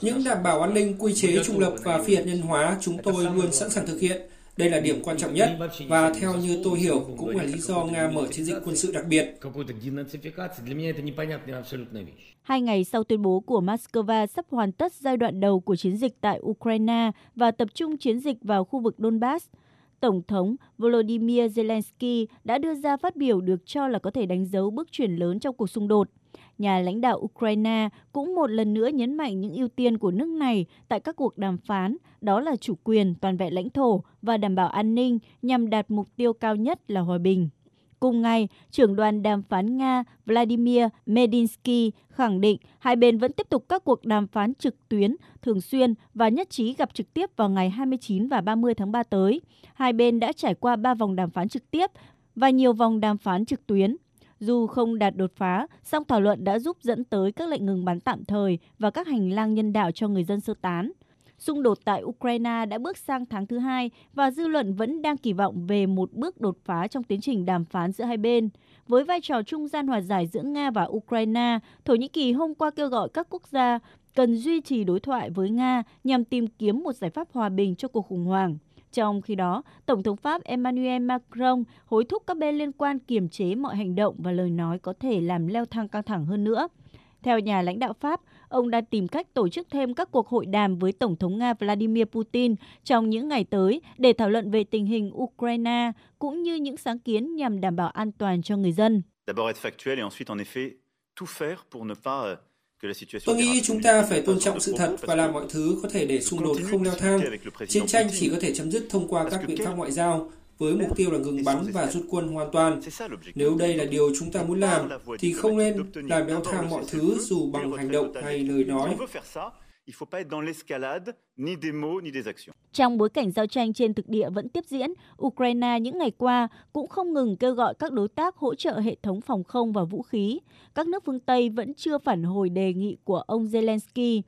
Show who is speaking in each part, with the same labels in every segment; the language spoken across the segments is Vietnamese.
Speaker 1: Những đảm bảo an ninh, quy chế trung lập và phi hạt nhân hóa chúng tôi luôn sẵn sàng thực hiện. Đây là điểm quan trọng nhất và theo như tôi hiểu cũng là lý do Nga mở chiến dịch quân sự đặc biệt.
Speaker 2: Hai ngày sau tuyên bố của Moscow sắp hoàn tất giai đoạn đầu của chiến dịch tại Ukraine và tập trung chiến dịch vào khu vực Donbass, Tổng thống Volodymyr Zelensky đã đưa ra phát biểu được cho là có thể đánh dấu bước chuyển lớn trong cuộc xung đột. Nhà lãnh đạo Ukraine cũng một lần nữa nhấn mạnh những ưu tiên của nước này tại các cuộc đàm phán, đó là chủ quyền, toàn vẹn lãnh thổ và đảm bảo an ninh nhằm đạt mục tiêu cao nhất là hòa bình. Cùng ngày, trưởng đoàn đàm phán Nga Vladimir Medinsky khẳng định hai bên vẫn tiếp tục các cuộc đàm phán trực tuyến thường xuyên và nhất trí gặp trực tiếp vào ngày 29 và 30 tháng 3 tới. Hai bên đã trải qua 3 vòng đàm phán trực tiếp và nhiều vòng đàm phán trực tuyến. Dù không đạt đột phá, song thảo luận đã giúp dẫn tới các lệnh ngừng bắn tạm thời và các hành lang nhân đạo cho người dân sơ tán. Xung đột tại Ukraine đã bước sang tháng thứ hai và dư luận vẫn đang kỳ vọng về một bước đột phá trong tiến trình đàm phán giữa hai bên. Với vai trò trung gian hòa giải giữa Nga và Ukraine, Thổ Nhĩ Kỳ hôm qua kêu gọi các quốc gia cần duy trì đối thoại với Nga nhằm tìm kiếm một giải pháp hòa bình cho cuộc khủng hoảng. Trong khi đó, Tổng thống Pháp Emmanuel Macron hối thúc các bên liên quan kiềm chế mọi hành động và lời nói có thể làm leo thang căng thẳng hơn nữa. Theo nhà lãnh đạo Pháp, ông đang tìm cách tổ chức thêm các cuộc hội đàm với Tổng thống Nga Vladimir Putin trong những ngày tới để thảo luận về tình hình Ukraine cũng như những sáng kiến nhằm đảm bảo an toàn cho người dân.
Speaker 1: Tôi nghĩ chúng ta phải tôn trọng sự thật và làm mọi thứ có thể để xung đột không leo thang. Chiến tranh chỉ có thể chấm dứt thông qua các biện pháp ngoại giao, với mục tiêu là ngừng bắn và rút quân hoàn toàn. Nếu đây là điều chúng ta muốn làm, thì không nên làm leo thang mọi thứ dù bằng hành động hay lời nói.
Speaker 2: Trong bối cảnh giao tranh trên thực địa vẫn tiếp diễn, Ukraine những ngày qua cũng không ngừng kêu gọi các đối tác hỗ trợ hệ thống phòng không và vũ khí. Các nước phương Tây vẫn chưa phản hồi đề nghị của ông Zelensky.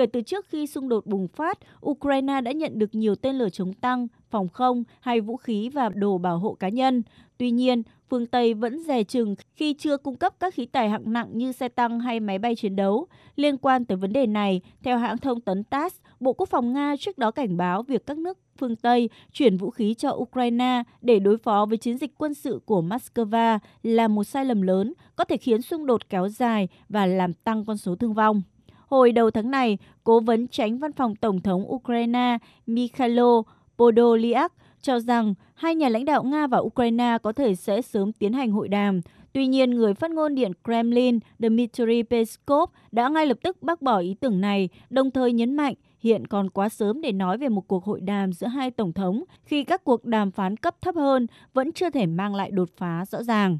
Speaker 2: Kể từ trước khi xung đột bùng phát, Ukraine đã nhận được nhiều tên lửa chống tăng, phòng không hay vũ khí và đồ bảo hộ cá nhân. Tuy nhiên, phương Tây vẫn dè chừng khi chưa cung cấp các khí tài hạng nặng như xe tăng hay máy bay chiến đấu. Liên quan tới vấn đề này, theo hãng thông tấn TASS, Bộ Quốc phòng Nga trước đó cảnh báo việc các nước phương Tây chuyển vũ khí cho Ukraine để đối phó với chiến dịch quân sự của Moscow là một sai lầm lớn, có thể khiến xung đột kéo dài và làm tăng con số thương vong. Hồi đầu tháng này, cố vấn tránh văn phòng Tổng thống Ukraine Mikhailo Podolyak cho rằng hai nhà lãnh đạo Nga và Ukraine có thể sẽ sớm tiến hành hội đàm. Tuy nhiên, người phát ngôn Điện Kremlin Dmitry Peskov đã ngay lập tức bác bỏ ý tưởng này, đồng thời nhấn mạnh hiện còn quá sớm để nói về một cuộc hội đàm giữa hai tổng thống khi các cuộc đàm phán cấp thấp hơn vẫn chưa thể mang lại đột phá rõ ràng.